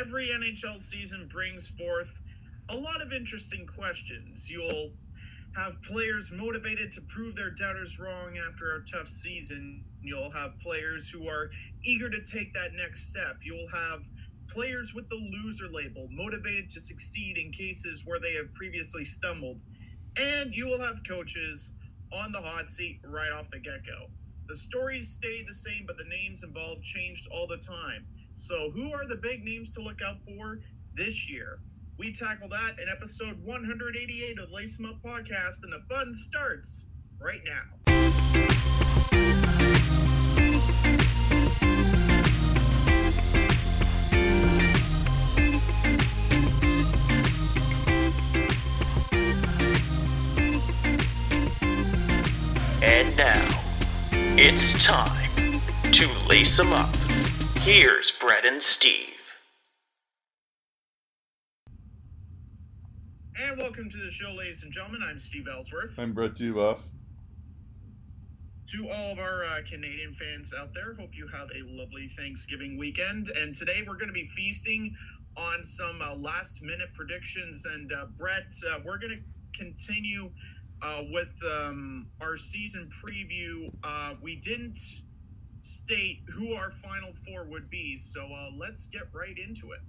every NHL season brings forth a lot of interesting questions. You'll have players motivated to prove their doubters wrong after a tough season. You'll have players who are eager to take that next step. You'll have players with the loser label motivated to succeed in cases where they have previously stumbled. And you will have coaches on the hot seat right off the get go. The stories stay the same, but the names involved changed all the time. So, who are the big names to look out for this year? We tackle that in episode 188 of Lace 'em Up Podcast, and the fun starts right now. And now, it's time to lace 'em up. Here's Brett and Steve. And welcome to the show, ladies and gentlemen. I'm Steve Ellsworth. I'm Brett Duboff. To all of our uh, Canadian fans out there, hope you have a lovely Thanksgiving weekend. And today we're going to be feasting on some uh, last minute predictions. And uh, Brett, uh, we're going to continue uh, with um, our season preview. Uh, we didn't state who our final four would be, so uh, let's get right into it.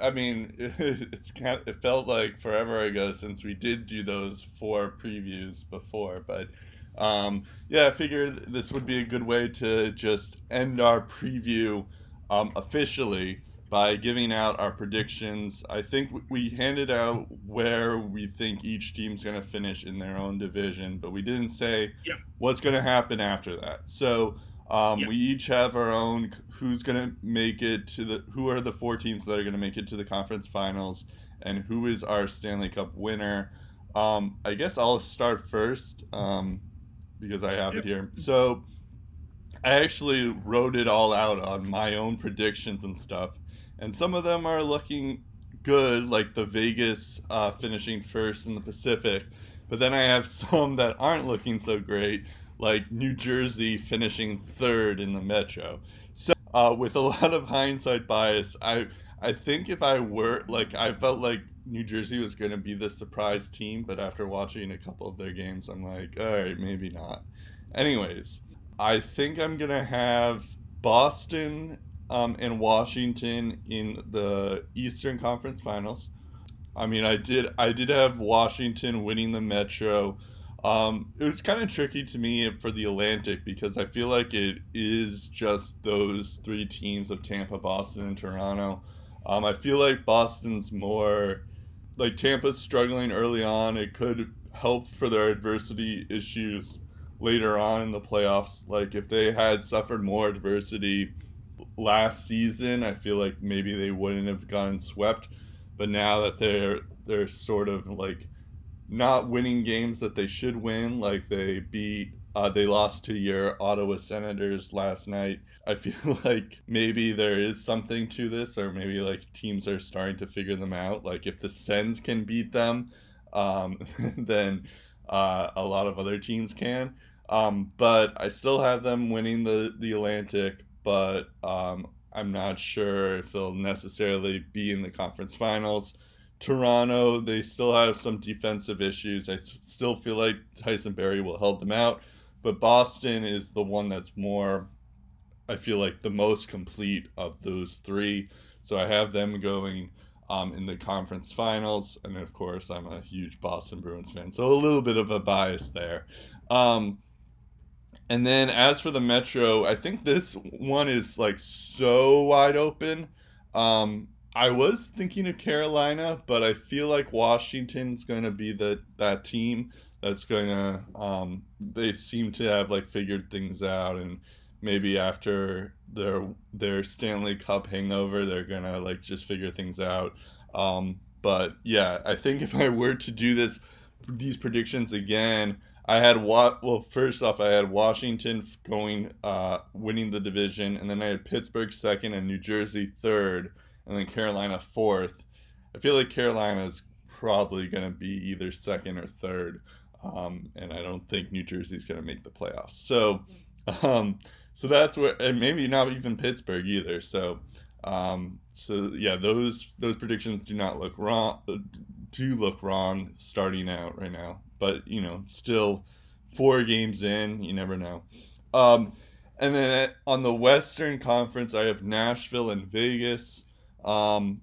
I mean, it's kind of, it felt like forever ago since we did do those four previews before, but um, yeah, I figured this would be a good way to just end our preview um, officially by giving out our predictions. I think we handed out where we think each team's going to finish in their own division, but we didn't say Yeah. what's going to happen after that. So um, we each have our own who's going to make it to the who are the four teams that are going to make it to the conference finals and who is our Stanley Cup winner. Um, I guess I'll start first um, because I have Yep. it here. So I actually wrote it all out on my own predictions and stuff, and some of them are looking good, like the Vegas uh, finishing first in the Pacific. But then I have some that aren't looking so great, like New Jersey finishing third in the Metro. So, uh, with a lot of hindsight bias, I I think if I were like I felt like New Jersey was going to be the surprise team, but after watching a couple of their games, I'm like, all right, maybe not. Anyways, I think I'm gonna have Boston um, and Washington in the Eastern Conference Finals. I mean, I did I did have Washington winning the Metro. Um, it was kind of tricky to me for the Atlantic because I feel like it is just those three teams of Tampa, Boston, and Toronto. Um, I feel like Boston's more like Tampa's struggling early on. It could help for their adversity issues later on in the playoffs. Like if they had suffered more adversity last season, I feel like maybe they wouldn't have gotten swept. But now that they're they're sort of like not winning games that they should win, like they beat uh, they lost to your Ottawa Senators last night. I feel like maybe there is something to this, or maybe like teams are starting to figure them out. Like if the Sens can beat them, um, then uh, a lot of other teams can. Um, but I still have them winning the the Atlantic, but um, I'm not sure if they'll necessarily be in the conference finals. Toronto, they still have some defensive issues. I still feel like Tyson Barrie will help them out, but Boston is the one that's more, I feel like, the most complete of those three. So I have them going um, in the conference finals, and of course, I'm a huge Boston Bruins fan, so a little bit of a bias there. Um, and then as for the Metro, I think this one is like so wide open. Um, I was thinking of Carolina, but I feel like Washington's going to be the that team that's going to. Um, they seem to have like figured things out, and maybe after their their Stanley Cup hangover, they're gonna like just figure things out. Um, but yeah, I think if I were to do this these predictions again, I had what? Well, first off, I had Washington going, uh, winning the division, and then I had Pittsburgh second and New Jersey third, and then Carolina fourth. I feel like Carolina's probably going to be either second or third, um, and I don't think New Jersey's going to make the playoffs. So, um, so that's where, and maybe not even Pittsburgh either. So, Um, so yeah, those those predictions do not look wrong. Do look wrong starting out right now, but you know, still four games in, you never know. Um, and then on the Western Conference, I have Nashville and Vegas. Um,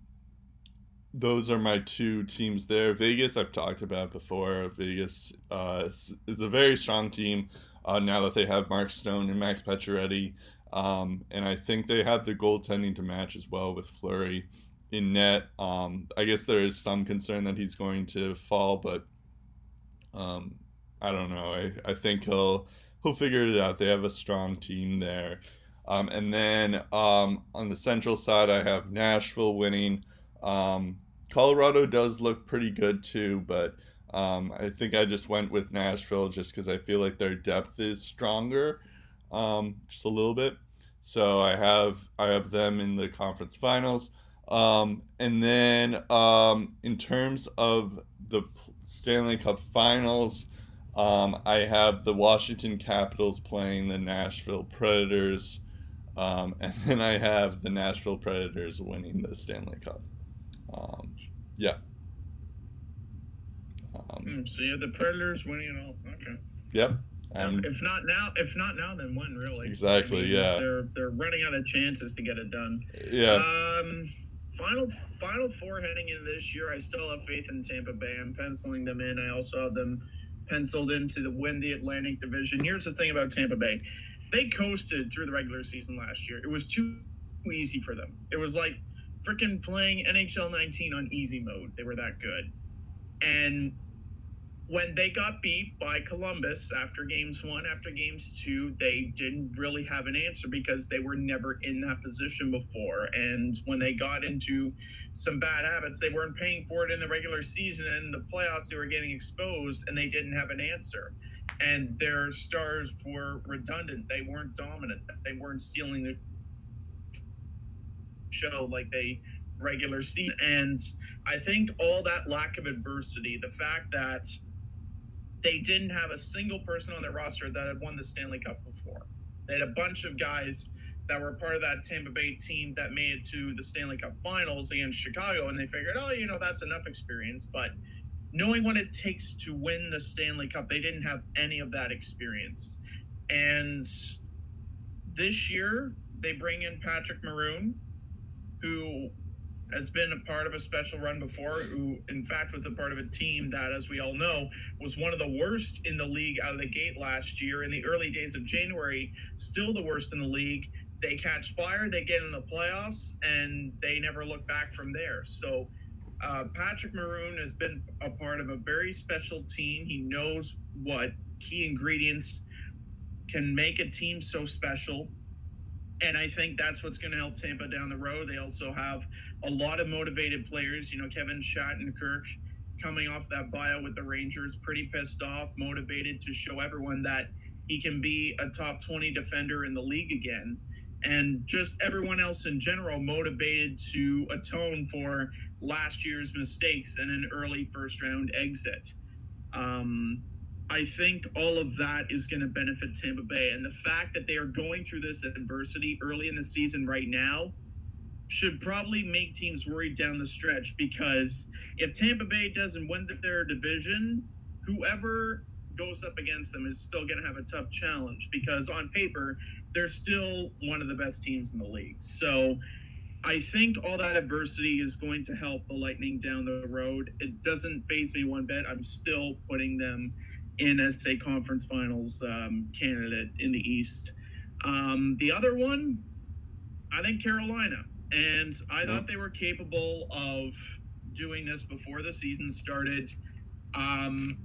those are my two teams there. Vegas, I've talked about before. Vegas uh, is a very strong team uh, now that they have Mark Stone and Max Pacioretty. Um, and I think they have the goaltending to match as well with Fleury in net. Um, I guess there is some concern that he's going to fall, but um, I don't know. I, I think he'll he'll figure it out. They have a strong team there. Um, and then um, on the central side, I have Nashville winning. Um, Colorado does look pretty good too, but um, I think I just went with Nashville just because I feel like their depth is stronger, um, just a little bit. So I have I have them in the conference finals. Um, and then in terms of the Stanley Cup Finals, I have the Washington Capitals playing the Nashville Predators, um, and then I have the Nashville Predators winning the Stanley Cup. Um, yeah. Um, mm, so you have the Predators winning it all. Okay. Yep. Um, if not now, if not now, then when really? Exactly. I mean, yeah. They're they're running out of chances to get it done. Yeah. Um, final final four heading into this year, I still have faith in Tampa Bay. I'm penciling them in. I also have them penciled in to the win the Atlantic Division. Here's the thing about Tampa Bay: they coasted through the regular season last year. It was too easy for them. It was like freaking playing NHL 19 on easy mode. They were that good, and when they got beat by Columbus after games one, after games two, they didn't really have an answer because they were never in that position before. And when they got into some bad habits, they weren't paying for it in the regular season. And the playoffs, they were getting exposed and they didn't have an answer. And their stars were redundant. They weren't dominant. They weren't stealing the show like they regular season. And I think all that lack of adversity, the fact that they didn't have a single person on their roster that had won the Stanley Cup before. They had a bunch of guys that were part of that Tampa Bay team that made it to the Stanley Cup Finals against Chicago, and they figured, oh, you know, that's enough experience. But knowing what it takes to win the Stanley Cup, they didn't have any of that experience. And this year, they bring in Patrick Maroon, who has been a part of a special run before, who in fact was a part of a team that, as we all know, was one of the worst in the league out of the gate last year. In the early days of January, still the worst in the league. They catch fire, they get in the playoffs, and they never look back from there. So, uh, Patrick Maroon has been a part of a very special team. He knows what key ingredients can make a team so special and I think that's what's going to help Tampa down the road. They also have a lot of motivated players. You know, Kevin Shattenkirk coming off that bio with the Rangers, pretty pissed off, motivated to show everyone that he can be a top 20 defender in the league again. And just everyone else in general motivated to atone for last year's mistakes and an early first round exit. Um, I think all of that is going to benefit Tampa Bay. And the fact that they are going through this adversity early in the season right now should probably make teams worried down the stretch because if Tampa Bay doesn't win their division, whoever goes up against them is still going to have a tough challenge because on paper, they're still one of the best teams in the league. So I think all that adversity is going to help the Lightning down the road. It doesn't phase me one bit. I'm still putting them in as a conference finals um, candidate in the East. Um, the other one, I think Carolina. And I thought they were capable of doing this before the season started. Um,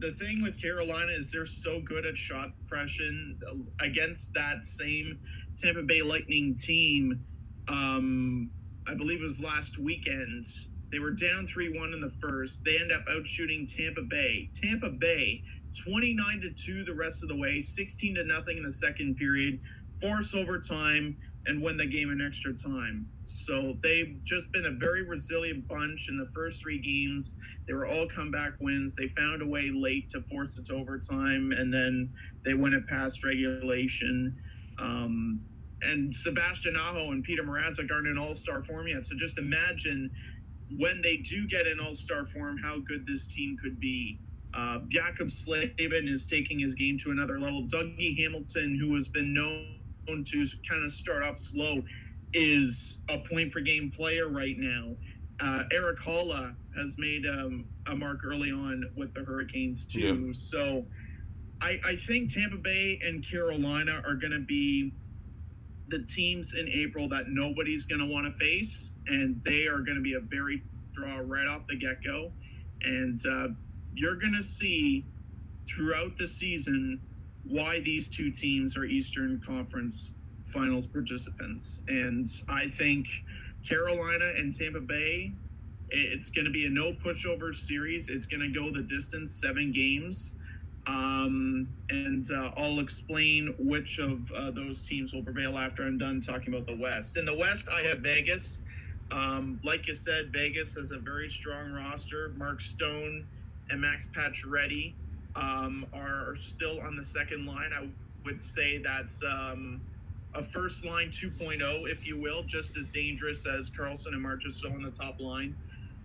the thing with Carolina is they're so good at shot suppression against that same Tampa Bay Lightning team. Um, I believe it was last weekend. They were down 3 1 in the first. They end up out shooting Tampa Bay. Tampa Bay, 29 to 2 the rest of the way, 16 to nothing in the second period, force overtime, and win the game in extra time. So they've just been a very resilient bunch in the first three games. They were all comeback wins. They found a way late to force it to overtime, and then they win it past regulation. Um, and Sebastian Aho and Peter Mrazek aren't in All Star form yet. So just imagine when they do get in All Star form, how good this team could be. Uh, Jaccob Slavin is taking his game to another level. Dougie Hamilton, who has been known to kind of start off slow, is a point per game player right now. Uh, Erik Haula has made um, a mark early on with the Hurricanes too. So I, I think Tampa Bay and Carolina are going to be the teams in April that nobody's going to want to face, and they are going to be a very draw right off the get go. And uh, you're going to see throughout the season why these two teams are Eastern Conference Finals participants. And I think Carolina and Tampa Bay, it's going to be a no pushover series. It's going to go the distance, seven games. Um, and uh, I'll explain which of uh, those teams will prevail after I'm done talking about the West. In the West, I have Vegas. Um, like you said, Vegas has a very strong roster. Mark Stone and Max Pacioretty um, are still on the second line. I would say that's um, a first line 2.0, if you will, just as dangerous as Karlsson and Marchessault on the top line.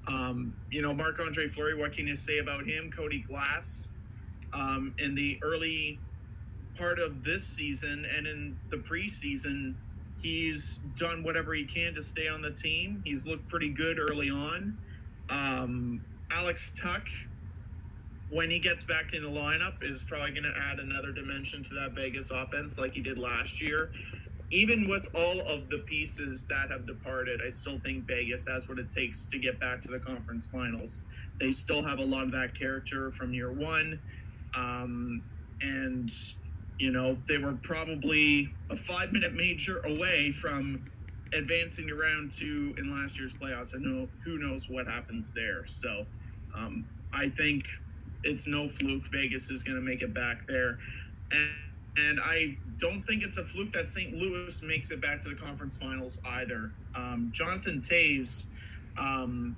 Um, you know, Marc Andre Fleury, what can you say about him? Cody Glass. Um, in the early part of this season and in the preseason, he's done whatever he can to stay on the team. He's looked pretty good early on. Um, Alex Tuch, when he gets back in the lineup, is probably going to add another dimension to that Vegas offense like he did last year. Even with all of the pieces that have departed, I still think Vegas has what it takes to get back to the conference finals. They still have a lot of that character from year one. Um, and, you know, they were probably a five minute major away from advancing around to in last year's playoffs. I know who knows what happens there. So um, I think it's no fluke. Vegas is going to make it back there. And, and I don't think it's a fluke that St. Louis makes it back to the conference finals either. Um, Jonathan Toews, um,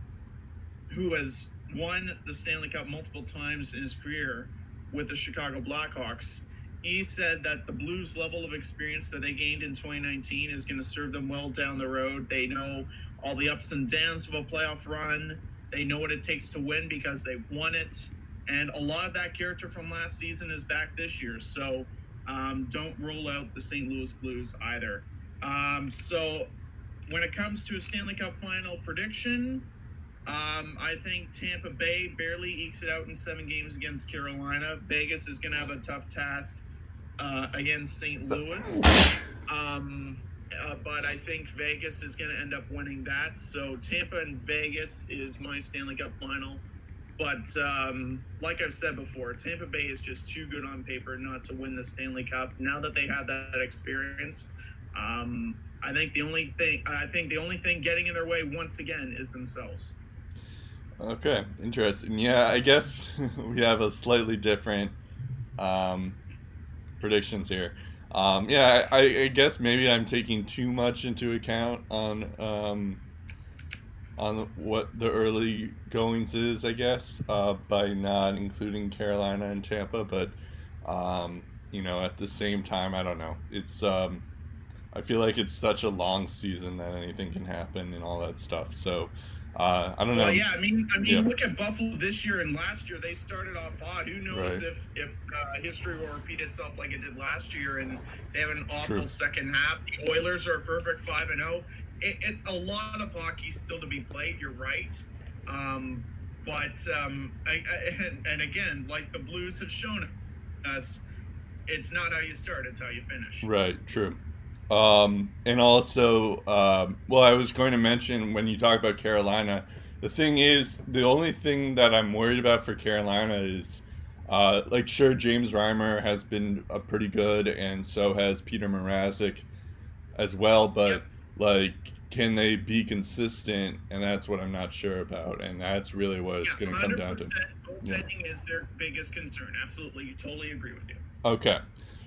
who has won the Stanley Cup multiple times in his career with the Chicago Blackhawks, he said that the Blues' level of experience that they gained in 2019 is going to serve them well down the road. They know all the ups and downs of a playoff run. They know what it takes to win because they've won it. And a lot of that character from last season is back this year. So um, don't rule out the St. Louis Blues either. Um, so when it comes to a Stanley Cup final prediction, um, I think Tampa Bay barely ekes it out in seven games against Carolina. Vegas is going to have a tough task uh, against St. Louis. Um, uh, but I think Vegas is going to end up winning that. So Tampa and Vegas is my Stanley Cup final. But um, like I've said before, Tampa Bay is just too good on paper not to win the Stanley Cup. Now that they have that experience, um, I think the only thing I think the only thing getting in their way once again is themselves. Okay, interesting. Yeah, I guess we have a slightly different um, predictions here. Um, yeah, I, I, guess maybe I'm taking too much into account on um, on what the early goings is, I guess, uh, by not including Carolina and Tampa. But um, you know, at the same time, I don't know. It's um, I feel like it's such a long season that anything can happen and all that stuff. So uh, I don't know. Well, yeah, I mean, I mean, yeah. look at Buffalo this year and last year. They started off odd. Who knows right. if if uh, history will repeat itself like it did last year? And they have an awful True. second half. The Oilers are a perfect five and zero. Oh. A lot of hockey still to be played. You're right. Um, but um, I, I, and again, like the Blues have shown us, it's not how you start; it's how you finish. Right. True. Um, and also, um, well, I was going to mention when you talk about Carolina, the thing is, the only thing that I'm worried about for Carolina is, uh, like, sure, James Reimer has been a pretty good, and so has Peter Mrazek as well, but, like, can they be consistent? And that's what I'm not sure about, and that's really what it's yeah, going to come down to. Goaltending yeah. is their biggest concern. Absolutely, You totally agree with you. Okay.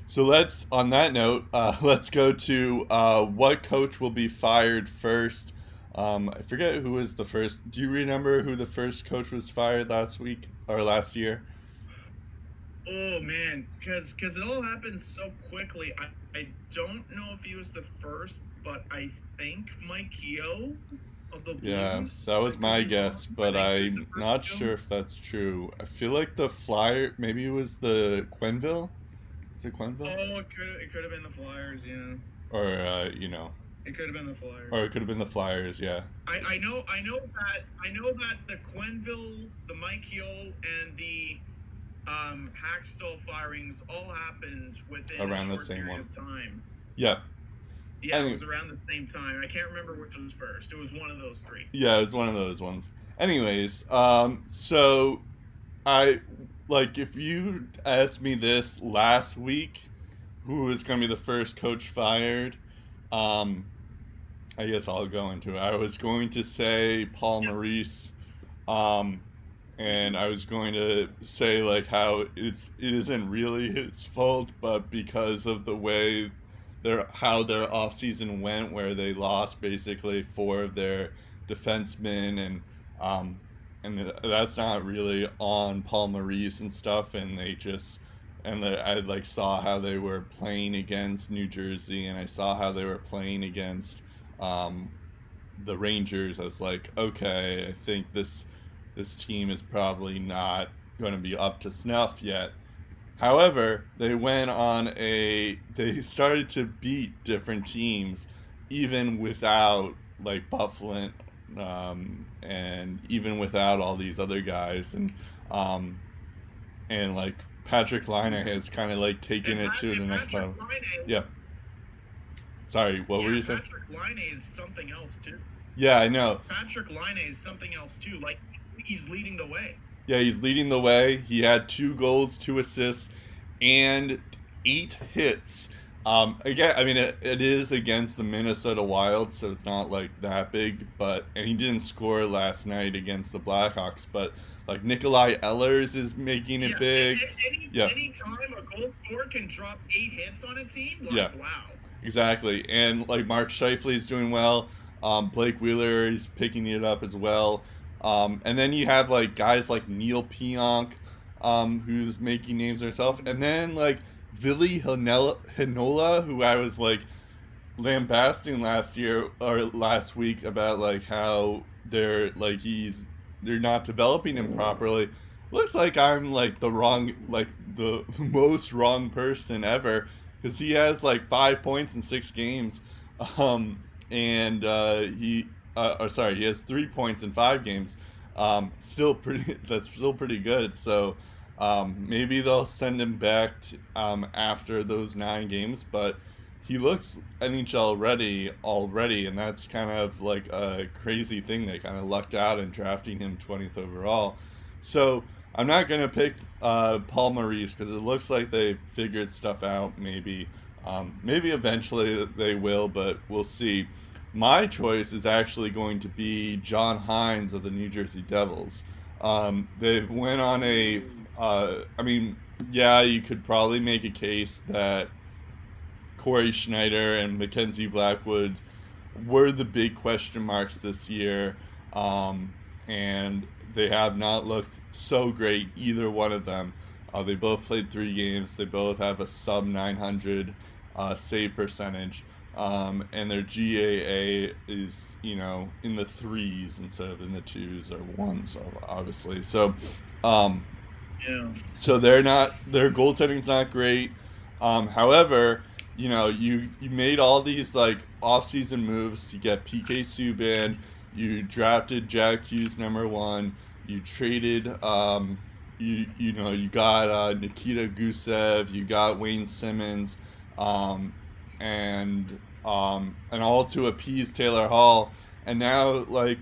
So let's, on that note, uh, let's go to uh, what coach will be fired first. Um, I forget who was the first. Do you remember who the first coach was fired last week or last year? Oh man, because because it all happened so quickly. I, I don't know if he was the first, but I think Mike Yeo of the Blues. Yeah, that was my guess, but I think he was the I'm not sure if that's true. I feel like the flyer, maybe it was the Quenneville. It Quenneville? Oh, it could it could have been the Flyers. Yeah, Or uh, you know, it could have been the Flyers. or it could have been the Flyers. Yeah. I, I know I know that I know that the Quenneville, the Mike and the um, Hakstol firings all happened within Around a the same period one. of time. Yeah. Yeah, Anyway. it was around the same time. I can't remember which was first. It was one of those three. Yeah, it's one of those ones. Anyways, um, so I like if you asked me this last week, who is going to be the first coach fired? Um, I guess I'll go into it. I was going to say Paul Maurice, um, and I was going to say like how it's it isn't really his fault, but because of the way their how their offseason went, where they lost basically four of their defensemen and um, and that's not really on Paul Maurice and stuff, and they just and the, I like saw how they were playing against New Jersey, and I saw how they were playing against um, the Rangers. I was like, okay, I think this this team is probably not going to be up to snuff yet. However, they went on a they started to beat different teams even without like Byfuglien um, and even without all these other guys and um, and like Patrik Laine has kind of like taken And it to the next level. Yeah. Sorry, what yeah, were you saying? Patrik Laine is something else too. Yeah, I know. Patrik Laine is something else too. Like he's leading the way. Yeah, he's leading the way. He had two goals, two assists, and eight hits. Um, again, I mean, it, it is against the Minnesota Wild, so it's not like that big. But and he didn't score last night against the Blackhawks. But like Nikolai Ehlers is making it yeah, big. Any, Yeah. any time a goal scorer can drop eight hits on a team, like Yeah. wow. Exactly, and like Mark Scheifele is doing well. Um, Blake Wheeler is picking it up as well. Um, and then you have like guys like Neal Pionk, um, who's making names himself, and then like Heinola, Heinola, who I was like lambasting last year or last week about like how they're like he's they're not developing him properly. Looks like I'm like the wrong like the most wrong person ever because he has like five points in six games, um, and uh, he uh, or sorry he has three points in five games. Um, still pretty that's still pretty good. So um, maybe they'll send him back um, after those nine games, but he looks NHL ready already, and that's kind of like a crazy thing. They kind of lucked out in drafting him 20th overall. So I'm not going to pick uh, Paul Maurice because it looks like they figured stuff out. Maybe, um, maybe eventually they will, but we'll see. My choice is actually going to be John Hynes of the New Jersey Devils. Um, they've went on a, uh, I mean, yeah, you could probably make a case that Cory Schneider and Mackenzie Blackwood were the big question marks this year, um, and they have not looked so great either one of them. Uh, they both played three games. They both have a sub 900 uh, save percentage, um, and their GAA is you know in the threes instead of in the twos or ones, obviously. So. Um, Yeah. so they're not their goaltending's not great. Um, however, you know you you made all these like off-season moves to get PK Subban. You drafted Jack Hughes number one. You traded um, you you know you got uh, Nikita Gusev. You got Wayne Simmonds, um, and um, and all to appease Taylor Hall. And now like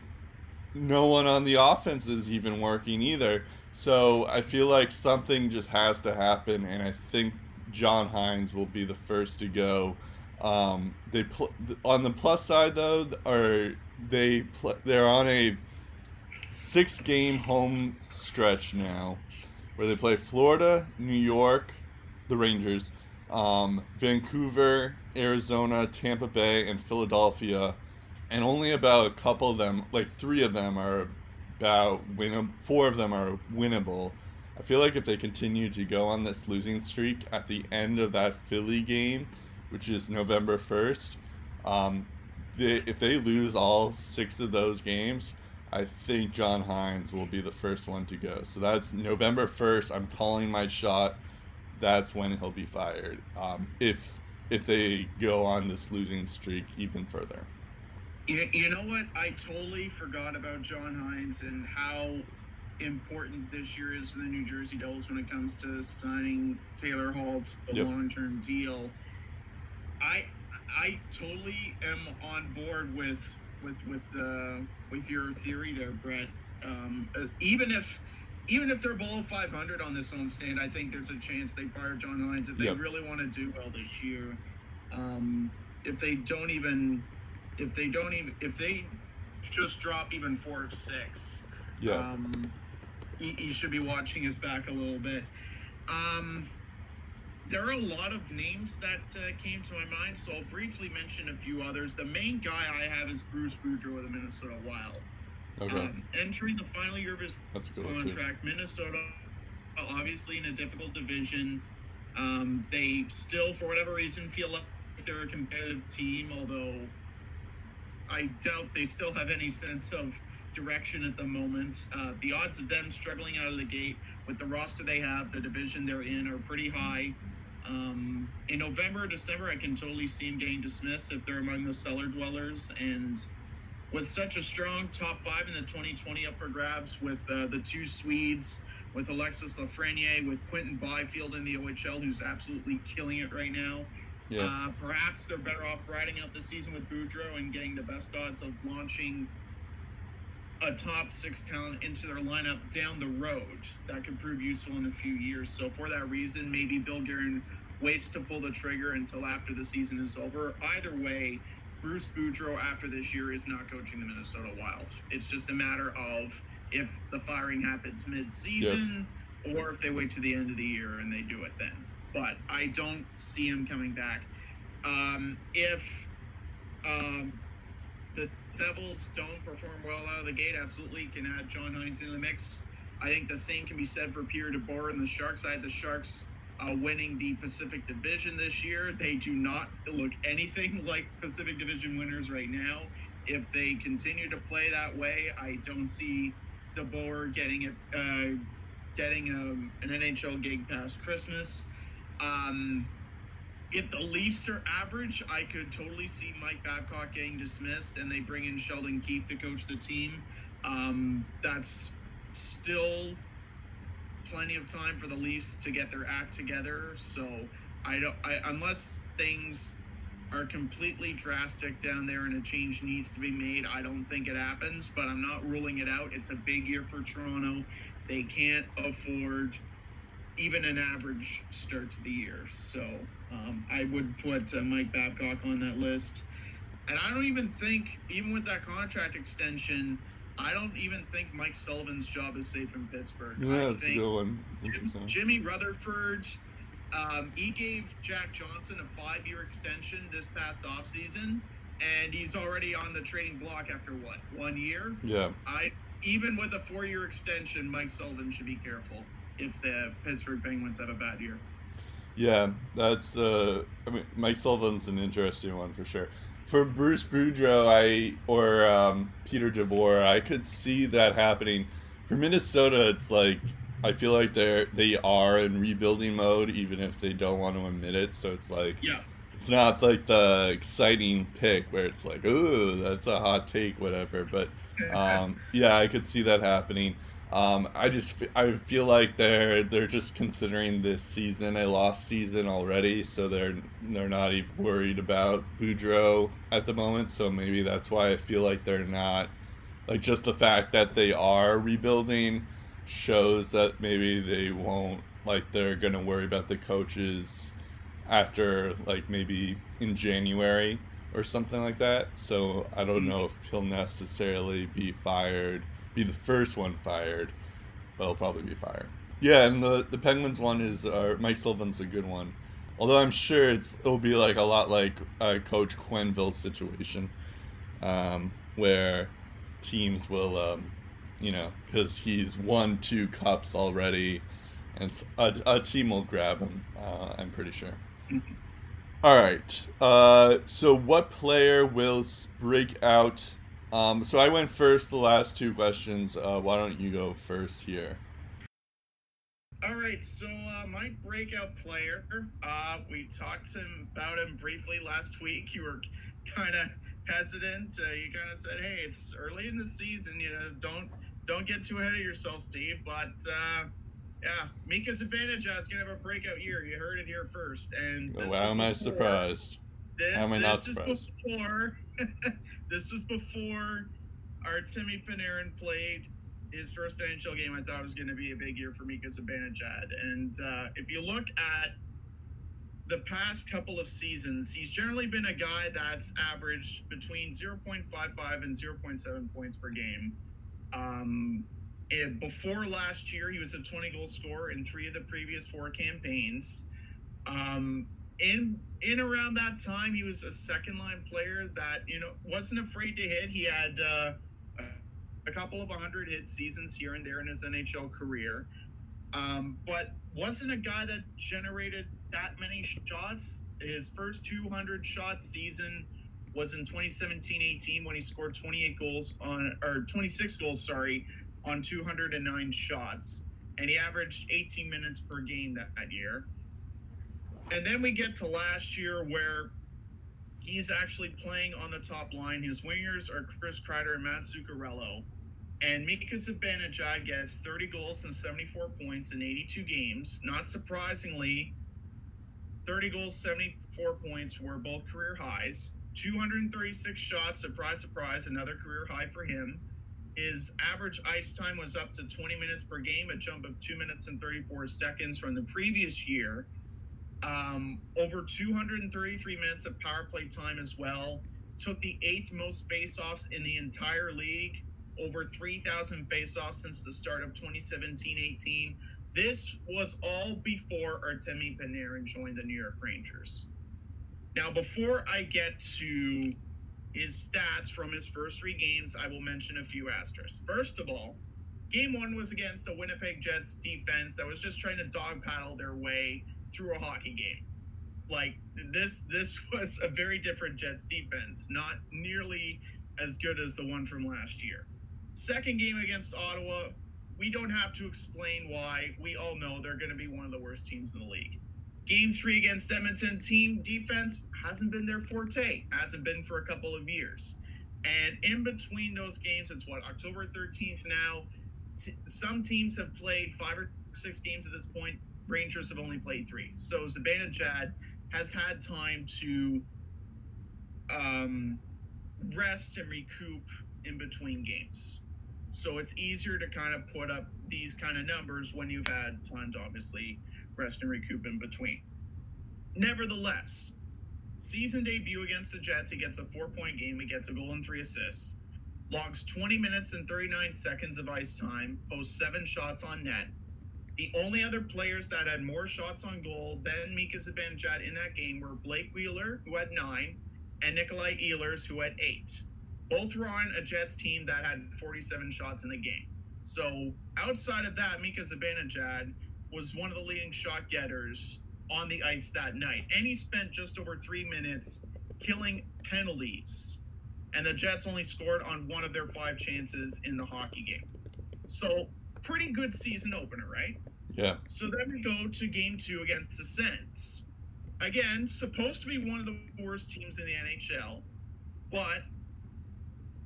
no one on the offense is even working either. So I feel like something just has to happen, and I think John Hynes will be the first to go. Um, they pl- on the plus side though, are they pl- they're on a six game home stretch now, where they play Florida, New York, the Rangers, um, Vancouver, Arizona, Tampa Bay, and Philadelphia, and only about a couple of them, like three of them, are about winnable. Four of them are winnable. I feel like if they continue to go on this losing streak at the end of that Philly game, which is November 1st, um, if they lose all six of those games, I think John Hynes will be the first one to go. So that's November 1st. I'm calling my shot. That's when he'll be fired. Um, if if they go on this losing streak even further. You, you know what? I totally forgot about John Hynes and how important this year is to the New Jersey Devils when it comes to signing Taylor Hall to a Yep. long-term deal. I I totally am on board with with with uh, with your theory there, Brett. Um, uh, even if even if they're below 500 on this homestand, I think there's a chance they fire John Hynes if they Yep. really want to do well this year. Um, if they don't even, if they don't even, if they just drop even four or six, Yeah. um, he, he should be watching his back a little bit. Um, there are a lot of names that uh, came to my mind, so I'll briefly mention a few others. The main guy I have is Bruce Boudreau of the Minnesota Wild. Okay. Um, entering the final year of his cool too. contract, Minnesota, obviously in a difficult division. Um, they still, for whatever reason, feel like they're a competitive team, although I doubt they still have any sense of direction at the moment. Uh, the odds of them struggling out of the gate with the roster they have, the division they're in, are pretty high. Um, in November, December, I can totally see them getting dismissed if they're among the cellar dwellers. And with such a strong top five in the 2020 up for grabs, with uh, the two Swedes, with Alexis Lafreniere, with Quinton Byfield in the OHL, who's absolutely killing it right now. Yeah. Uh, perhaps they're better off riding out the season with Boudreau and getting the best odds of launching a top six talent into their lineup down the road that could prove useful in a few years. So for that reason, maybe Bill Guerin waits to pull the trigger until after the season is over. Either way, Bruce Boudreau after this year is not coaching the Minnesota Wild. It's just a matter of if the firing happens mid-season or if they wait to the end of the year and they do it then. But I don't see him coming back. Um, if um, the Devils don't perform well out of the gate, absolutely can add John Hynes in the mix. I think the same can be said for Pierre DeBoer and the Sharks. I had the Sharks uh, winning the Pacific Division this year. They do not look anything like Pacific Division winners right now. If they continue to play that way, I don't see DeBoer getting it, uh, getting um, an NHL gig past Christmas. Um, if the Leafs are average, I could totally see Mike Babcock getting dismissed, and they bring in Sheldon Keefe to coach the team. Um, that's still plenty of time for the Leafs to get their act together. So I don't, I, unless things are completely drastic down there and a change needs to be made, I don't think it happens. But I'm not ruling it out. It's a big year for Toronto. They can't afford even an average start to the year. So um, I would put uh, Mike Babcock on that list. And I don't even think, even with that contract extension, I don't even think Mike Sullivan's job is safe in Pittsburgh. Yeah, I that's a think good one. Jim- Jimmy Rutherford, um, he gave Jack Johnson a five-year extension this past offseason, and he's already on the trading block after what one year. Yeah. I even with a four-year extension, Mike Sullivan should be careful if the Pittsburgh Penguins have a bad year. Yeah, that's uh I mean Mike Sullivan's an interesting one for sure. For Bruce Boudreau, I or um, Peter DeBoer, I could see that happening. For Minnesota, it's like I feel like they're they are in rebuilding mode, even if they don't want to admit it. So it's like Yeah. it's not like the exciting pick where it's like, ooh, that's a hot take, whatever. But um, yeah, I could see that happening. Um, I just I feel like they're they're just considering this season a lost season already, so they're they're not even worried about Boudreau at the moment. So maybe that's why I feel like they're not like just the fact that they are rebuilding shows that maybe they won't like they're gonna worry about the coaches after like maybe in January or something like that. So I don't know if he'll necessarily be fired, be the first one fired, but he'll probably be fired. Yeah, and the the Penguins one is uh, Mike Sullivan's a good one. Although I'm sure it's it'll be like a lot like uh, Coach Quenneville's situation, um, where teams will, um, you know, because he's won two cups already, and a, a team will grab him. Uh, I'm pretty sure. All right. Uh, so, what player will break out? Um, so, I went first the last two questions. Uh, why don't you go first here? All right, so uh, my breakout player, uh, we talked him, about him briefly last week. You were kind of hesitant. Uh, you kind of said, "Hey, it's early in the season. You know, don't don't get too ahead of yourself, Steve." But uh, yeah, Mika Zibanejad is gonna have a breakout year. You heard it here first. And wow, am I surprised? This, How am I this not is surprised? before. this was before Artemi Panarin played his first NHL game. I thought it was going to be a big year for Mika Zibanejad. And uh, if you look at the past couple of seasons, he's generally been a guy that's averaged between 0.55 and 0.7 points per game. Um, and before last year, he was a 20 goal scorer in three of the previous four campaigns. Um, in in around that time, he was a second line player that you know wasn't afraid to hit. He had uh, a couple of 100 hit seasons here and there in his NHL career, um, but wasn't a guy that generated that many shots. His first 200 shot season was in 2017-18 when he scored 28 goals on or 26 goals, sorry, on 209 shots, and he averaged 18 minutes per game that, that year. And then we get to last year where he's actually playing on the top line. His wingers are Chris Kreider and Matt Zuccarello. And Mika Zibanejad gets 30 goals and 74 points in 82 games. Not surprisingly, 30 goals, 74 points were both career highs. 236 shots, surprise, surprise, another career high for him. His average ice time was up to 20 minutes per game, a jump of 2 minutes and 34 seconds from the previous year. Um, over 233 minutes of power play time as well. Took the eighth most faceoffs in the entire league. Over 3,000 faceoffs since the start of 2017-18. This was all before Artemi Panarin joined the New York Rangers. Now, before I get to his stats from his first three games, I will mention a few asterisks. First of all, game one was against the Winnipeg Jets defense that was just trying to dog paddle their way through a hockey game. Like this, this was a very different Jets defense, not nearly as good as the one from last year. Second game against Ottawa, we don't have to explain why. We all know they're going to be one of the worst teams in the league. Game three against Edmonton, team defense hasn't been their forte, hasn't been for a couple of years. And in between those games, it's what, October 13th now. T- some teams have played five or six games at this point. Rangers have only played three. So Zibanejad has had time to um, rest and recoup in between games. So it's easier to kind of put up these kind of numbers when you've had time to obviously rest and recoup in between. Nevertheless, season debut against the Jets, he gets a four point game, he gets a goal and three assists, logs 20 minutes and 39 seconds of ice time, posts seven shots on net. The only other players that had more shots on goal than Mika Zibanejad in that game were Blake Wheeler, who had nine, and Nikolai Ehlers, who had eight. Both were on a Jets team that had 47 shots in the game. So outside of that, Mika Zibanejad was one of the leading shot getters on the ice that night. And he spent just over three minutes killing penalties. And the Jets only scored on one of their five chances in the hockey game. So pretty good season opener, right? Yeah. So then we go to game two against the Sens. Again, supposed to be one of the worst teams in the NHL, but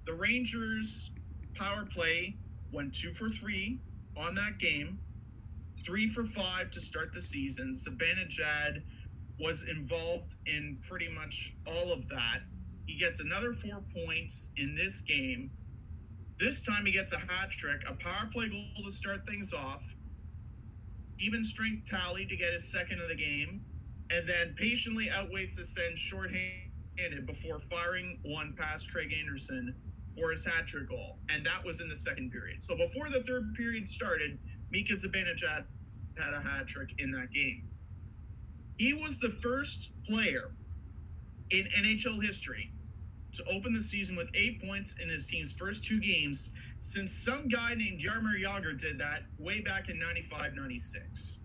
the Rangers power play went two for three on that game, three for five to start the season. Zibanejad was involved in pretty much all of that. He gets another four points in this game. This time he gets a hat trick, a power play goal to start things off, even strength tally to get his second of the game, and then patiently outweighs the Sens shorthanded before firing one past Craig Anderson for his hat trick goal. And that was in the second period. So before the third period started, Mika Zibanejad had a hat trick in that game. He was the first player in NHL history to open the season with eight points in his team's first two games since some guy named Jaromir Jagr did that way back in 95 96.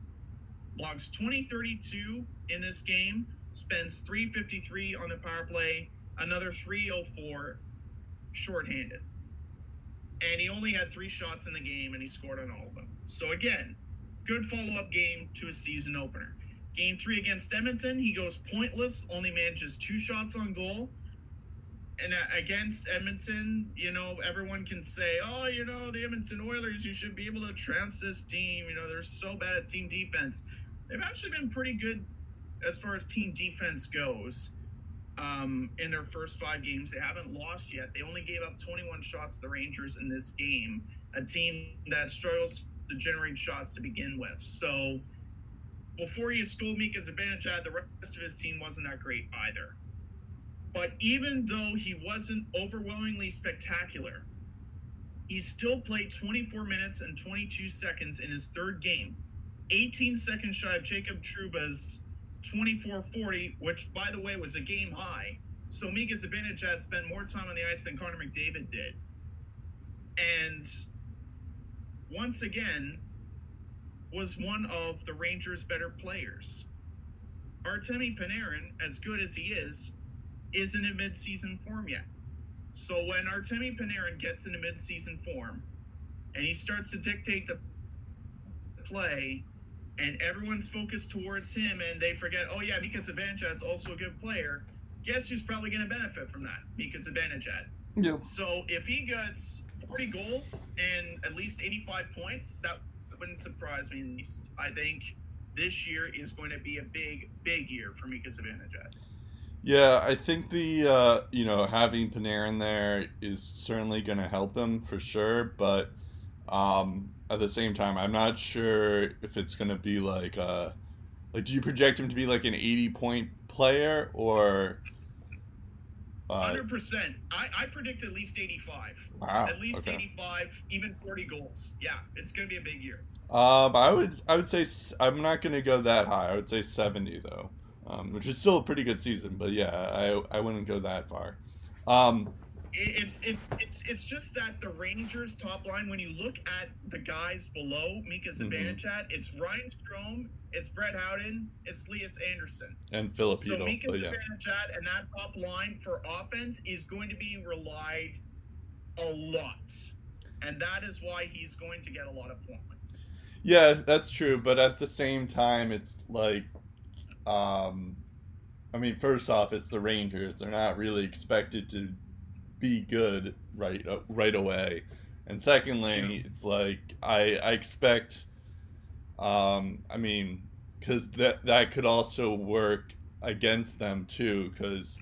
logs 20 32 in this game, spends 353 on the power play, another 304 shorthanded. And he only had three shots in the game and he scored on all of them. So again, good follow up game to a season opener. Game three against Edmonton, he goes pointless, only manages two shots on goal. And uh, against Edmonton, you know, everyone can say, oh, you know, the Edmonton Oilers, you should be able to trounce this team. You know, they're so bad at team defense. They've actually been pretty good as far as team defense goes. Um, in their first five games, they haven't lost yet. They only gave up 21 shots to the Rangers in this game, a team that struggles to generate shots to begin with. So, before you scold Mika Zibanejad, the rest of his team wasn't that great either. But even though he wasn't overwhelmingly spectacular, he still played 24 minutes and 22 seconds in his third game, 18 seconds shy of Jacob Trouba's 24-40, which by the way was a game high. So Mika Zibanejad spent more time on the ice than Connor McDavid did. And once again, was one of the Rangers' better players. Artemi Panarin, as good as he is, isn't in midseason form yet. So when Artemi Panarin gets into midseason form and he starts to dictate the play and everyone's focused towards him and they forget, oh yeah, Mika Zibanejad's also a good player, guess who's probably going to benefit from that? Mika Zibanejad. Yep. So if he gets 40 goals and at least 85 points, that wouldn't surprise me in least. I think this year is going to be a big, big year for Mika Zibanejad. Yeah, I think the uh, you know having Panarin there is certainly going to help him for sure, but um, at the same time, I'm not sure if it's going to be like uh, like do you project him to be like an 80 point player or uh, Hundred percent. I, I predict at least eighty-five. wow At least okay. eighty-five, even forty goals. Yeah, it's going to be a big year. Um, I would I would say I'm not going to go that high. I would say 70 though, um, which is still a pretty good season. But yeah, I I wouldn't go that far. Um, it's it's it's it's just that the Rangers top line. When you look at the guys below Mika Mhm. Zibanejad, it's Ryan Strome, it's Brett Howden, it's Elias Anderson. and So Filipino, Mika but yeah. Zibanejad and that top line for offense is going to be relied a lot, and that is why he's going to get a lot of points. Yeah, that's true, but at the same time, it's like, um, I mean, first off, it's the Rangers. They're not really expected to be good right uh, right away, and secondly, Yeah. it's like I I expect, um, I mean, because that that could also work against them too, because.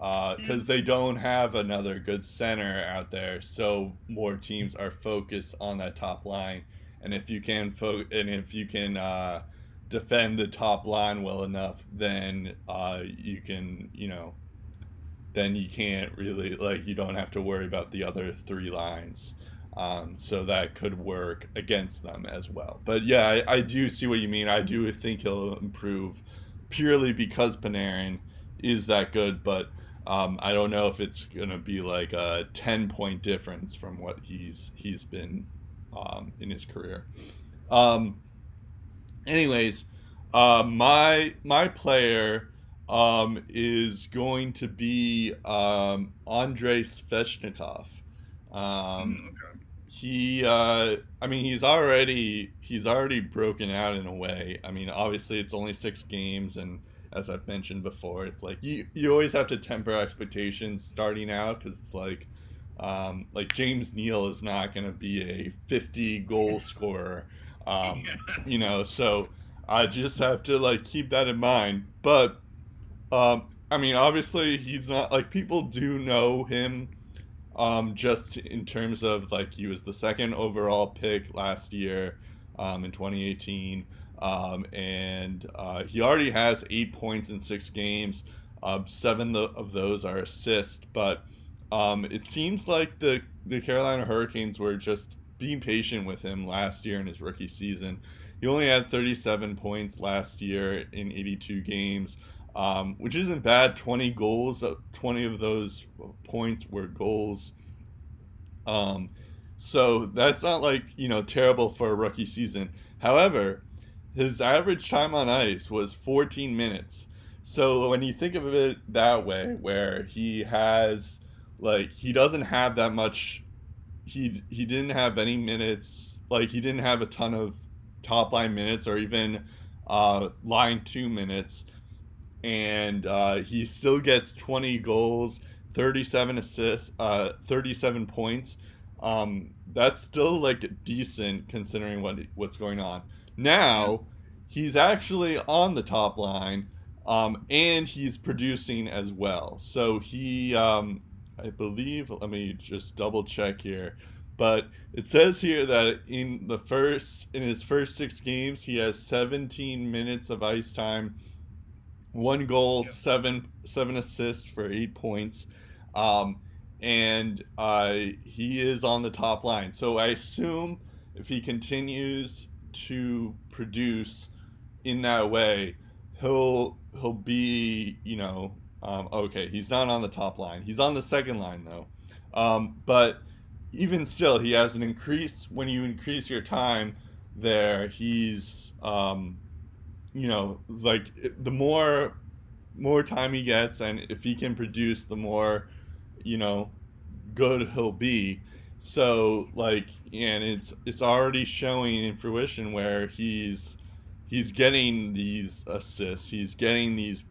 Because they don't have another good center out there, so more teams are focused on that top line and if you can fo- and if you can uh, defend the top line well enough, then uh, you can you know then you can't really like you don't have to worry about the other three lines. Um, so that could work against them as well. But yeah, I, I do see what you mean. I do think he'll improve purely because Panarin is that good, but um, I don't know if it's gonna be like a ten point difference from what he's he's been um, in his career. Um, anyways, uh, my my player um, is going to be um, Andrei Svechnikov. Um, Mm, okay. he, uh, I mean, he's already he's already broken out in a way. I mean, obviously, it's only six games, and as I've mentioned before, it's like you you always have to temper expectations starting out because it's like um, like James Neal is not going to be a 50 goal scorer, um, you know. So I just have to like keep that in mind. But um, I mean, obviously, he's not like people do know him. Um, just in terms of like he was the second overall pick last year um, in 2018, um, and uh, he already has eight points in six games. Um, seven of those are assists, but um, it seems like the the Carolina Hurricanes were just being patient with him last year in his rookie season. He only had 37 points last year in 82 games, um, which isn't bad. 20 goals, uh, 20 of those points were goals. Um, so that's not like you know terrible for a rookie season. However, his average time on ice was 14 minutes. So when you think of it that way, where he has like he doesn't have that much he he didn't have any minutes like he didn't have a ton of top line minutes or even uh, line two minutes. And uh, he still gets 20 goals 37 assists uh, 37 points. Um, that's still like decent considering what what's going on. Now he's actually on the top line um, and he's producing as well. So he um, I believe, let me just double check here. But it says here that in the first in his first six games, he has 17 minutes of ice time, one goal, yep. seven seven assists for eight points, um, and uh, he is on the top line. So I assume if he continues to produce in that way, he'll he'll be you know um, okay, he's not on the top line. He's on the second line though. Um, but even still, he has an increase when you increase your time there. He's, um, you know, like the more more time he gets, and if he can produce, the more, you know, good he'll be. So like, and it's it's already showing in fruition where he's he's getting these assists, he's getting these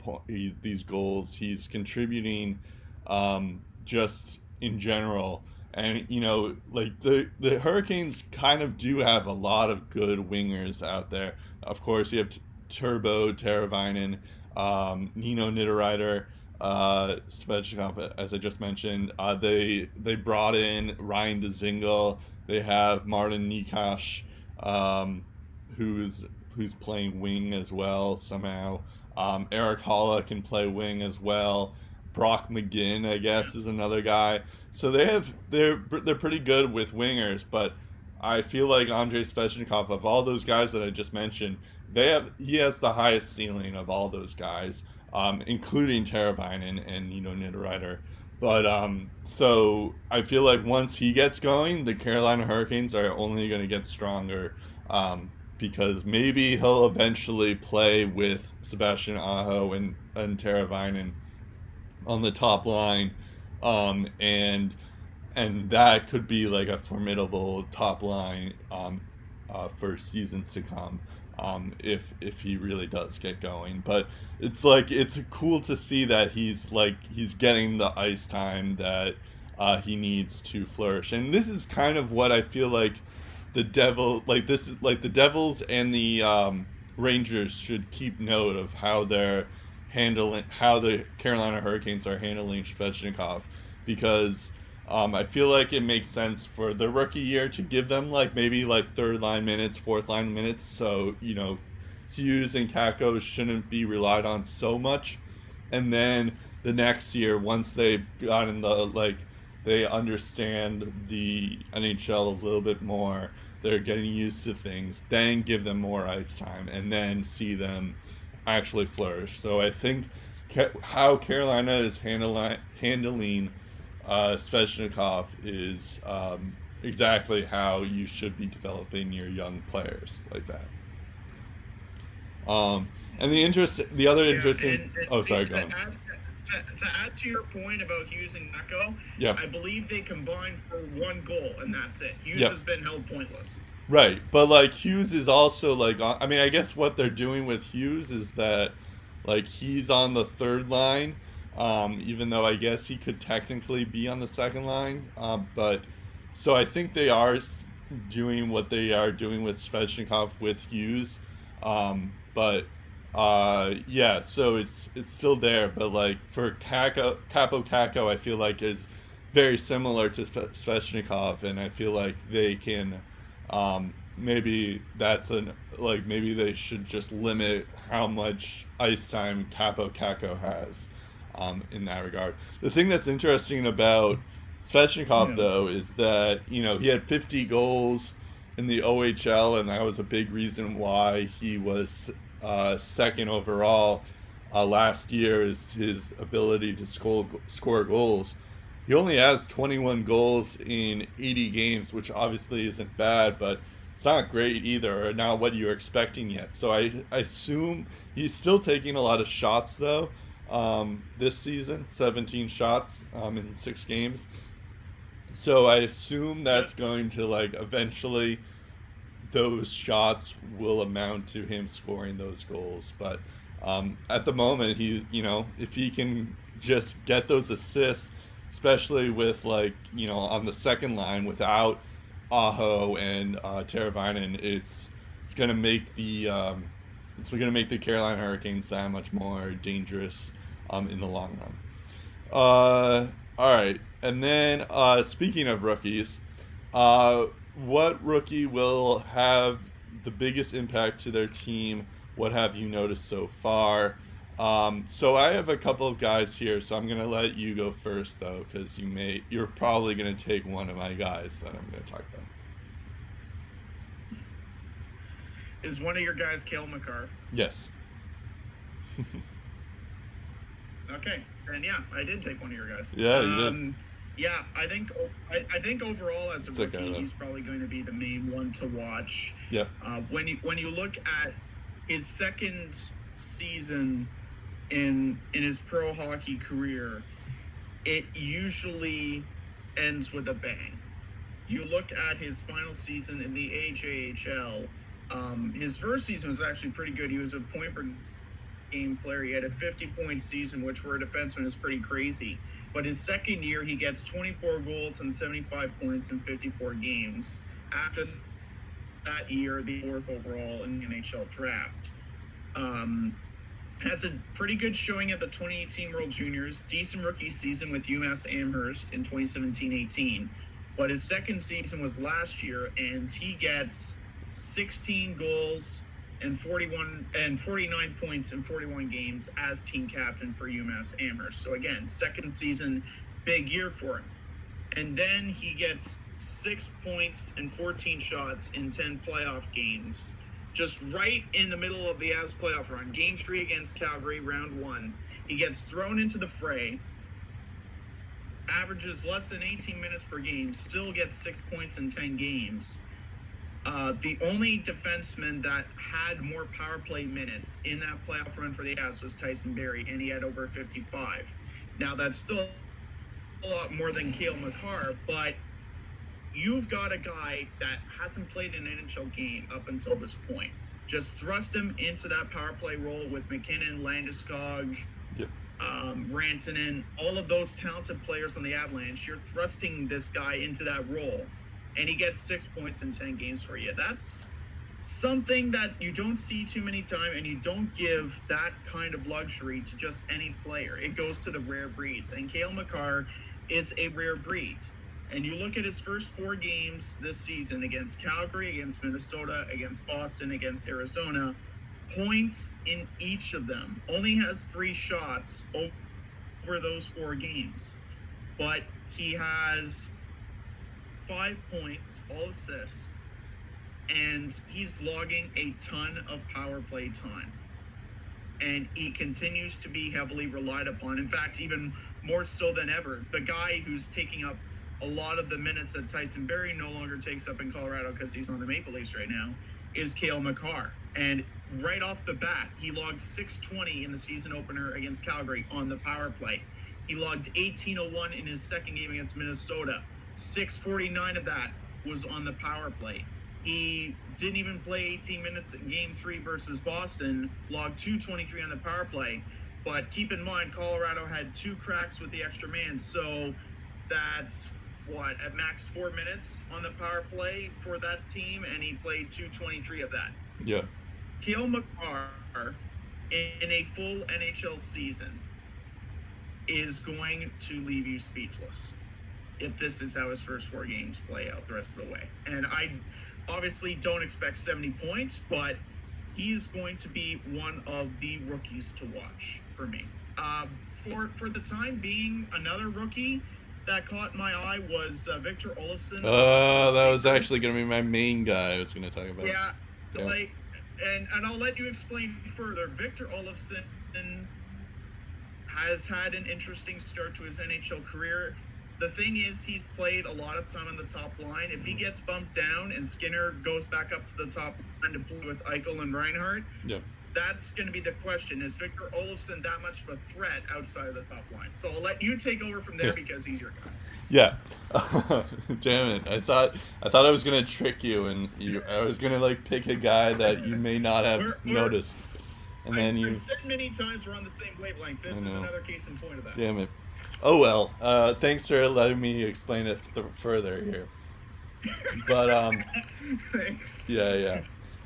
these goals, he's contributing um, just in general. And you know, like the the Hurricanes kind of do have a lot of good wingers out there. Of course, you have T- Turbo, Teravainen, um, Nino Niederreiter, uh, as I just mentioned. Uh, they they brought in Ryan Dzingel. They have Martin Necas, um, who's who's playing wing as well somehow. Um, Erik Haula can play wing as well. Brock McGinn, I guess, is another guy. So they have they're they're pretty good with wingers, but I feel like Andrei Svechnikov of all those guys that I just mentioned, they have he has the highest ceiling of all those guys, um, including Teravainen and you know Niederreiter. But um, so I feel like once he gets going, the Carolina Hurricanes are only going to get stronger. Um, because maybe he'll eventually play with Sebastian Aho and, and Teravainen on the top line. Um, and and that could be like a formidable top line um, uh, for seasons to come um, if if he really does get going. But it's like it's cool to see that he's like he's getting the ice time that uh, he needs to flourish. And this is kind of what I feel like the devil like this like the devils and the um, rangers should keep note of how they're handling how the carolina hurricanes are handling svechnikov because um, i feel like it makes sense for the rookie year to give them like maybe like third line minutes fourth line minutes. So you know hughes and kakko shouldn't be relied on so much. And then the next year once they've gotten the like they understand the nhl a little bit more they're getting used to things, then give them more ice time, and then see them actually flourish. So I think how Carolina is handling handling uh, Svechnikov is um, exactly how you should be developing your young players like that. Um, and the interest, the other yeah, interesting. And, and, oh, sorry, go on. Add, to, to, add to your point about Hughes and Kakko, yeah. I believe they combined for one goal, and that's it. Hughes yeah. has been held pointless. Right, but like Hughes is also like I mean I guess what they're doing with Hughes is that like he's on the third line, um, even though I guess he could technically be on the second line, uh, but so I think they are doing what they are doing with Svechnikov with Hughes, um, but uh, yeah, so it's it's still there, but like for Kakko, Kaapo Kakko, I feel like is very similar to Svechnikov, and I feel like they can um, maybe that's an like maybe they should just limit how much ice time Kaapo Kakko has um, in that regard. The thing that's interesting about Svechnikov yeah. though is that you know he had 50 goals in the OHL and that was a big reason why he was uh, second overall uh, last year is his ability to score score goals. He only has 21 goals in 80 games, which obviously isn't bad, but it's not great either, or not what you're expecting yet. So I, I assume he's still taking a lot of shots though. Um, this season, 17 shots um, in six games. So I assume that's going to like eventually those shots will amount to him scoring those goals. But um, at the moment, he you know if he can just get those assists, especially with like you know on the second line without Aho and uh, Teravainen, it's it's gonna make the um, it's gonna make the Carolina Hurricanes that much more dangerous um, in the long run. Uh, all right, and then uh, speaking of rookies, uh, what rookie will have the biggest impact to their team? What have you noticed so far? Um, so I have a couple of guys here, so I'm gonna let you go first though, because you may you're probably gonna take one of my guys that I'm gonna talk about. Is one of your guys Cale Makar? Yes. Okay, and yeah, I did take one of your guys. Yeah, you did. Yeah, I think I, I think overall as a It's rookie, okay, he's probably going to be the main one to watch. Yep. Uh, when you when you look at his second season in in his pro hockey career, it usually ends with a bang. You look at his final season in the AJHL. Um, his first season was actually pretty good. He was a point per game player. He had a 50 point season, which for a defenseman is pretty crazy. But his second year, he gets 24 goals and 75 points in 54 games. After that year, the fourth overall in the NHL draft. Um, has a pretty good showing at the 2018 World Juniors, decent rookie season with UMass Amherst in 2017-18. But his second season was last year, and he gets 16 goals and 41 and 49 points in 41 games as team captain for UMass Amherst. So again, second season, big year for him. And then he gets six points and 14 shots in 10 playoff games, just right in the middle of the Avs playoff run. Game three against Calgary, round one. He gets thrown into the fray, averages less than 18 minutes per game, still gets six points in 10 games. Uh, the only defenseman that had more power play minutes in that playoff run for the Avs was Tyson Barrie, and he had over 55. Now, that's still a lot more than Cale Makar, but you've got a guy that hasn't played an NHL game up until this point. Just thrust him into that power play role with MacKinnon, Landeskog, Yep. um, Rantanen, all of those talented players on the Avalanche. You're thrusting this guy into that role, and he gets six points in 10 games for you. That's something that you don't see too many times, and you don't give that kind of luxury to just any player. It goes to the rare breeds, and Cale Makar is a rare breed. And you look at his first four games this season against Calgary, against Minnesota, against Boston, against Arizona, points in each of them. Only has three shots over those four games. But he has five points, all assists, and he's logging a ton of power play time. And he continues to be heavily relied upon. In fact, even more so than ever. The guy who's taking up a lot of the minutes that Tyson Barrie no longer takes up in Colorado because he's on the Maple Leafs right now is Cale Makar. And right off the bat, he logged 620 in the season opener against Calgary on the power play. He logged 1801 in his second game against Minnesota. 649 of that was on the power play. He didn't even play 18 minutes in game three versus Boston, logged 223 on the power play. But keep in mind, Colorado had two cracks with the extra man. So that's what, at max four minutes on the power play for that team, and he played 223 of that. Yeah. Cale Makar in a full NHL season is going to leave you speechless if this is how his first four games play out the rest of the way. And I obviously don't expect 70 points, but he is going to be one of the rookies to watch for me. Uh, for for the time being, another rookie that caught my eye was uh, Victor Olofsson. Uh, that was actually gonna be my main guy. I was gonna talk about. Yeah, Yeah. like, and and I'll let you explain further. Victor Olofsson has had an interesting start to his NHL career. The thing is, he's played a lot of time on the top line. If he gets bumped down and Skinner goes back up to the top line to play with Eichel and Reinhart, Yep. that's going to be the question. Is Victor Olofsson that much of a threat outside of the top line? So I'll let you take over from there Yeah. because he's your guy. Yeah. Damn it! I thought I thought I was gonna trick you, and you, I was gonna like pick a guy that you may not have We're- we're- noticed, and then I've, you. I've said many times we're on the same wavelength. This is another case in point of that. Damn it! Oh well. Uh, thanks for letting me explain it th- further here. But um, Thanks. yeah, yeah.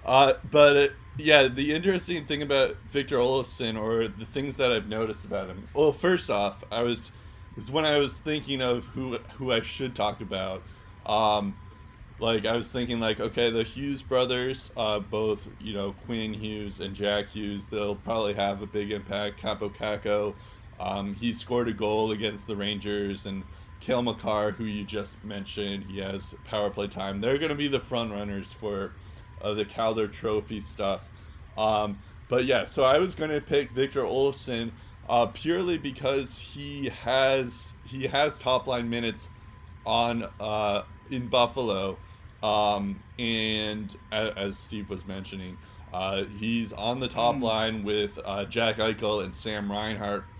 Uh, but uh, yeah, the interesting thing about Victor Olofsson, or the things that I've noticed about him. Well, first off, I was was when I was thinking of who who I should talk about. Um, like I was thinking, like okay, the Hughes brothers, uh, both you know Quinn Hughes and Jack Hughes, they'll probably have a big impact. Kaapo Kakko, um, he scored a goal against the Rangers, and Cale Makar, who you just mentioned, he has power play time. They're going to be the front runners for uh, the Calder Trophy stuff. Um, but yeah, so I was going to pick Victor Olofsson uh, purely because he has he has top line minutes on uh, in Buffalo, um, and as, as Steve was mentioning, uh, he's on the top Mm. line with uh, Jack Eichel and Sam Reinhart.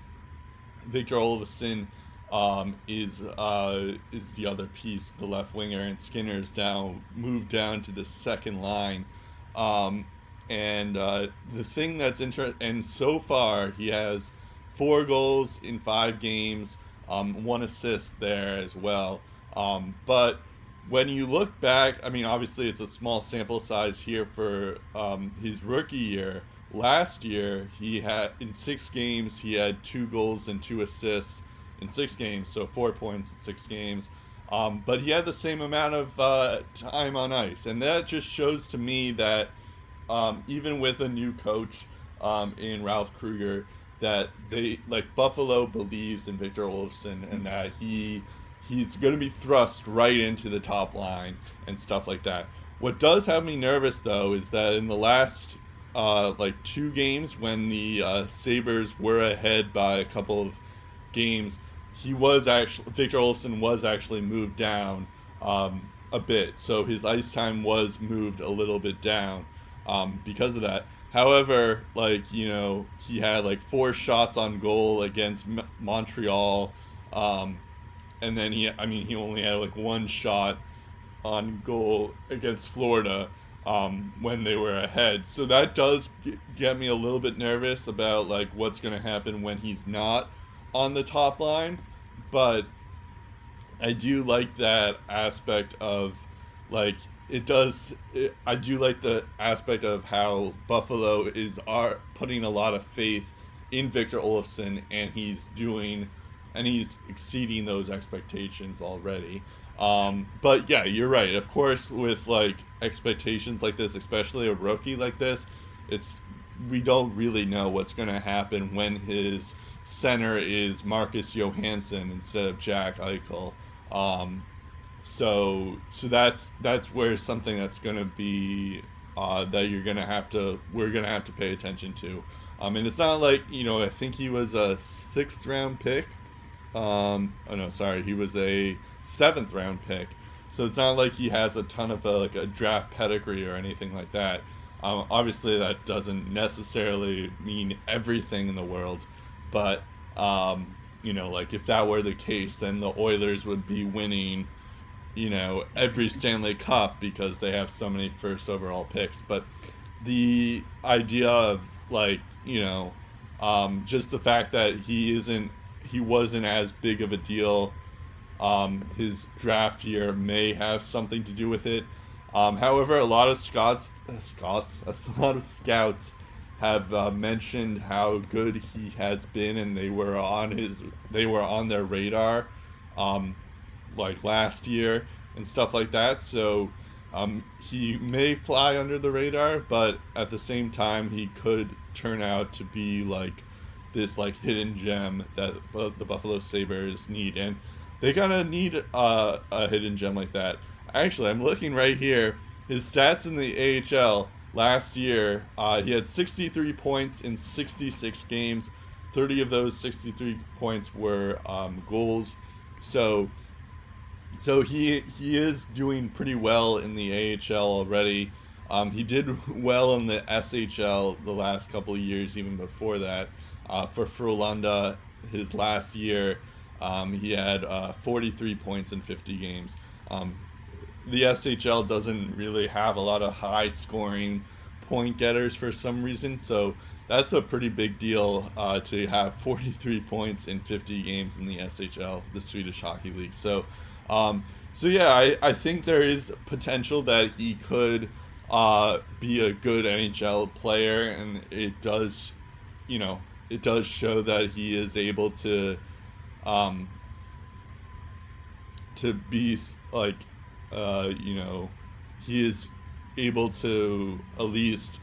Victor Olofsson um, is uh, is the other piece, the left winger, and Skinner's now moved down to the second line. Um, and uh, the thing that's interesting, and so far he has four goals in five games, um, one assist there as well. Um, but when you look back, I mean, obviously it's a small sample size here for um, his rookie year. Last year, he had in six games he had two goals and two assists in six games, so four points in six games. Um, but he had the same amount of uh, time on ice, and that just shows to me that um, even with a new coach um, in Ralph Krueger, that they like Buffalo believes in Victor Olofsson and that he he's going to be thrust right into the top line and stuff like that. What does have me nervous though is that in the last uh, like two games when the uh, Sabres were ahead by a couple of games, he was actually Victor Olofsson was actually moved down um, a bit, so his ice time was moved a little bit down um, because of that. However, like you know, he had like four shots on goal against M- Montreal, um, and then he, I mean, he only had like one shot on goal against Florida um, when they were ahead. So that does get me a little bit nervous about like what's going to happen when he's not on the top line. But I do like that aspect of like it does. It, I do like the aspect of how Buffalo is are putting a lot of faith in Victor Olofsson, and he's doing, and he's exceeding those expectations already. Um, but yeah, you're right. Of course, with like expectations like this, especially a rookie like this, it's we don't really know what's going to happen when his center is Marcus Johansson instead of Jack Eichel. Um, so so that's that's where something that's going to be uh, that you're going to have to we're going to have to pay attention to. Um, and it's not like you know I think he was a sixth round pick. Um, oh no, sorry, he was a seventh round pick. So it's not like he has a ton of a, like a draft pedigree or anything like that. Um, obviously, that doesn't necessarily mean everything in the world, but um, you know, like if that were the case, then the Oilers would be winning, you know, every Stanley Cup because they have so many first overall picks. But the idea of like you know, um, just the fact that he isn't, he wasn't as big of a deal. Um, his draft year may have something to do with it. Um, however, a lot of Scots, uh, Scots, a lot of scouts have uh, mentioned how good he has been, and they were on his, they were on their radar, um, like last year and stuff like that. So um, he may fly under the radar, but at the same time, he could turn out to be like this like hidden gem that the Buffalo Sabres need, and they of need uh, a hidden gem like that. Actually, I'm looking right here. His stats in the AHL last year, uh, he had 63 points in 66 games. 30 of those 63 points were um, goals. So, so he he is doing pretty well in the AHL already. Um, he did well in the SHL the last couple years, even before that. Uh, for Frölunda, his last year, um, he had uh, 43 points in 50 games. Um, the SHL doesn't really have a lot of high scoring point getters for some reason, so that's a pretty big deal uh, to have 43 points in 50 games in the SHL, the Swedish Hockey League. So, um, so yeah, I, I think there is potential that he could uh, be a good NHL player, and it does, you know, it does show that he is able to, um, to be like, uh, you know, he is able to at least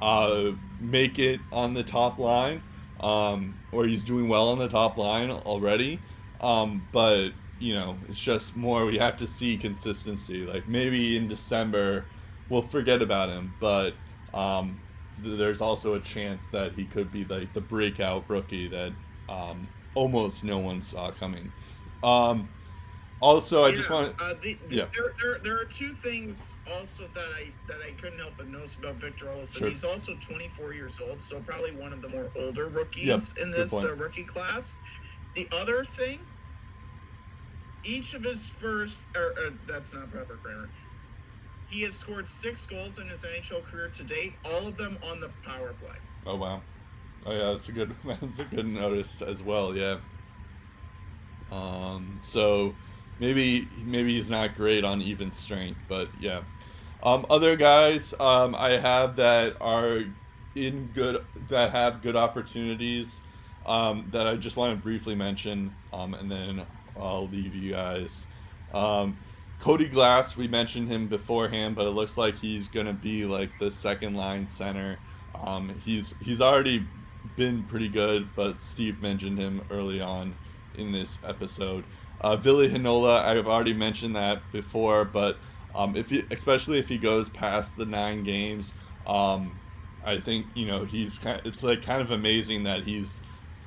uh, make it on the top line, um, or he's doing well on the top line already. Um, but you know, it's just more we have to see consistency. Like maybe in December, we'll forget about him, but um, th- there's also a chance that he could be like the breakout rookie that um, almost no one saw coming. Um, also, I just Yeah, want Uh, the, the, yeah. there, there, there are two things also that I that I couldn't help but notice about Victor Olsen. Sure. He's also 24 years old, so probably one of the more older rookies in this uh, rookie class. The other thing, each of his first, or uh, that's not proper grammar. He has scored six goals in his NHL career to date, all of them on the power play. Oh wow. Oh yeah, that's a good that's a good notice as well, yeah. Um so maybe maybe he's not great on even strength, but yeah. Um other guys um I have that are in good that have good opportunities um that I just want to briefly mention um and then I'll leave you guys. Um Cody Glass, we mentioned him beforehand, but it looks like he's gonna be like the second line center. Um, he's he's already been pretty good, but Steve mentioned him early on in this episode. Uh, Ville Heinola, I've already mentioned that before, but um, if he, especially if he goes past the nine games, um, I think you know he's kind. It's like kind of amazing that he's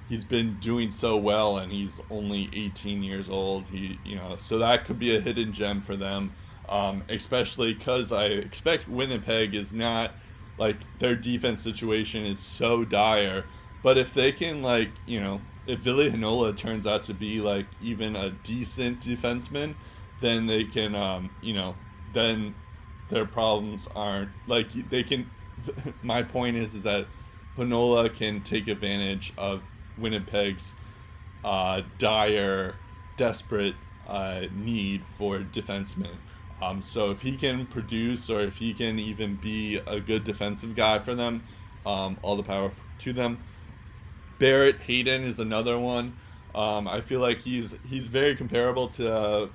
he's been doing so well and he's only 18 years old. He you know so that could be a hidden gem for them, um, especially because I expect Winnipeg is not like their defense situation is so dire. But if they can like you know if Ville Heinola turns out to be like even a decent defenseman, then they can um, you know then their problems aren't like they can. My point is is that Heinola can take advantage of Winnipeg's uh, dire, desperate uh, need for defensemen. Um, so if he can produce, or if he can even be a good defensive guy for them, um, all the power to them. Barrett Hayton is another one. Um, I feel like he's he's very comparable to uh,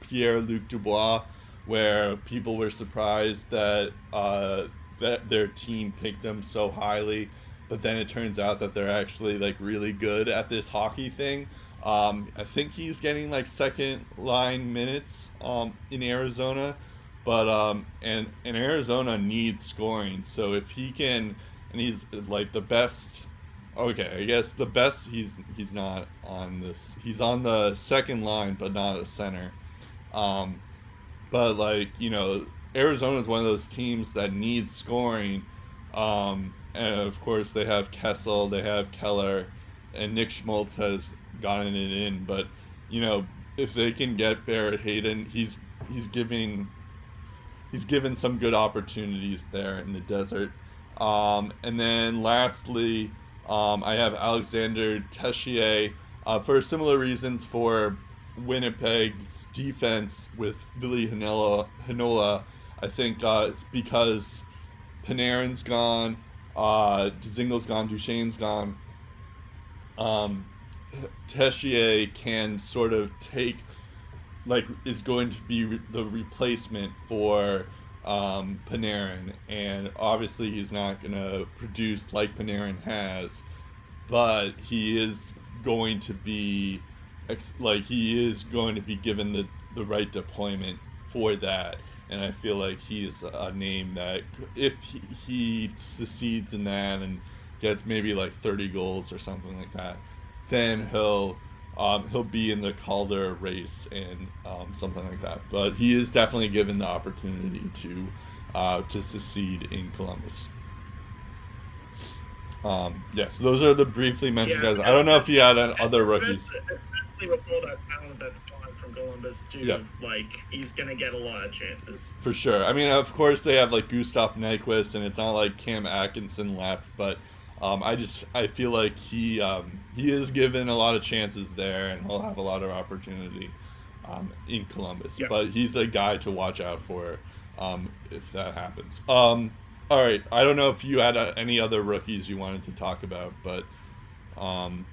Pierre Luc Dubois, where people were surprised that uh, that their team picked him so highly, but then it turns out that they're actually like really good at this hockey thing. Um, I think he's getting like second line minutes um, in Arizona, but um, and and Arizona needs scoring. So if he can, and he's like the best. Okay, I guess the best. He's he's not on this. He's on the second line, but not a center. Um, but like you know, Arizona is one of those teams that needs scoring. Um, and of course, they have Kessel, they have Keller, and Nick Schmaltz has gotten it in. But you know, if they can get Barrett Hayton, he's he's giving he's given some good opportunities there in the desert. Um, and then lastly, um, I have Alexandre Texier uh, for similar reasons for Winnipeg's defense with Heinola. Heinola I think uh, it's because Panarin's gone, uh, Dzingel's gone, Duchene's gone. Um, Texier can sort of take, like, is going to be re- the replacement for um, Panarin, and obviously he's not going to produce like Panarin has, but he is going to be, like, he is going to be given the, the right deployment for that. And I feel like he's a name that, if he, he succeeds in that and gets maybe like 30 goals or something like that, then he'll um, he'll be in the Calder race and um, something like that. But he is definitely given the opportunity to uh, to succeed in Columbus. Um, So those are the briefly mentioned Yeah, guys. I don't know if you had uh, other especially, rookies. especially with all that talent that's gone from Columbus too. Yeah. Like he's gonna get a lot of chances. For sure. I mean, of course, they have like Gustav Nyquist, and it's not like Cam Atkinson left, but um, I just I feel like he um, he is given a lot of chances there, and he'll have a lot of opportunity um, in Columbus. Yeah. But he's a guy to watch out for um, if that happens. Um, all right, I don't know if you had uh, any other rookies you wanted to talk about, but um,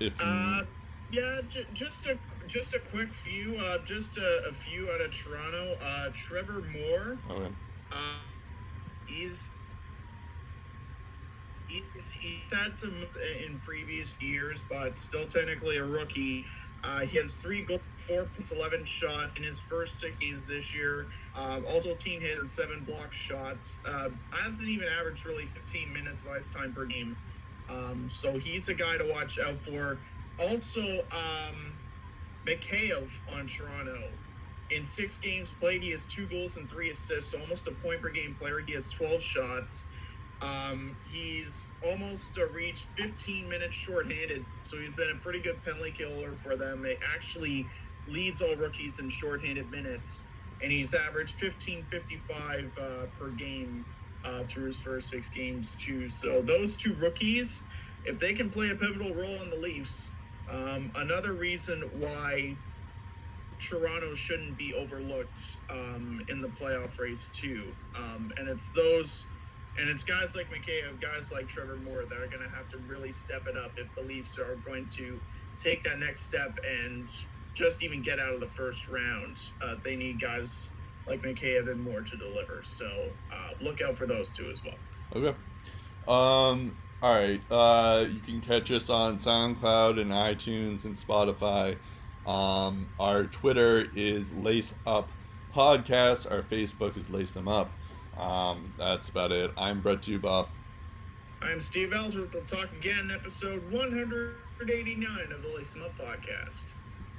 if Uh, yeah, j- just a just a quick few, uh, just a, a few out of Toronto. Uh, Trevor Moore. okay. Uh, he's he's he's had some in previous years, but still technically a rookie. Uh, he has three goals, four points, plus eleven shots in his first six games this year. Um, also, team hit and seven block shots. Uh, hasn't even averaged really 15 minutes of ice time per game. Um, so he's a guy to watch out for. Also, um, on Toronto. In six games played, he has two goals and three assists, so almost a point per game player. He has 12 shots. Um, he's almost reached 15 minutes shorthanded, so he's been a pretty good penalty killer for them. It actually leads all rookies in shorthanded minutes, and he's averaged 15.55 uh, per game uh, through his first six games too. So those two rookies, if they can play a pivotal role in the Leafs, um, another reason why Toronto shouldn't be overlooked um, in the playoff race too. Um, and it's those, and it's guys like Mikheyev, guys like Trevor Moore that are going to have to really step it up if the Leafs are going to take that next step and just even get out of the first round. Uh, they need guys like Mikheyev and Moore to deliver. So uh, look out for those two as well. Okay. Um. All right. Uh, you can catch us on SoundCloud and iTunes and Spotify. Um, our Twitter is Lace Up Podcast. Our Facebook is Lace Them Up. Um, that's about it. I'm Brett Duboff. I'm Steve Ellsworth. We'll talk again, episode 189 of the Listen Up podcast.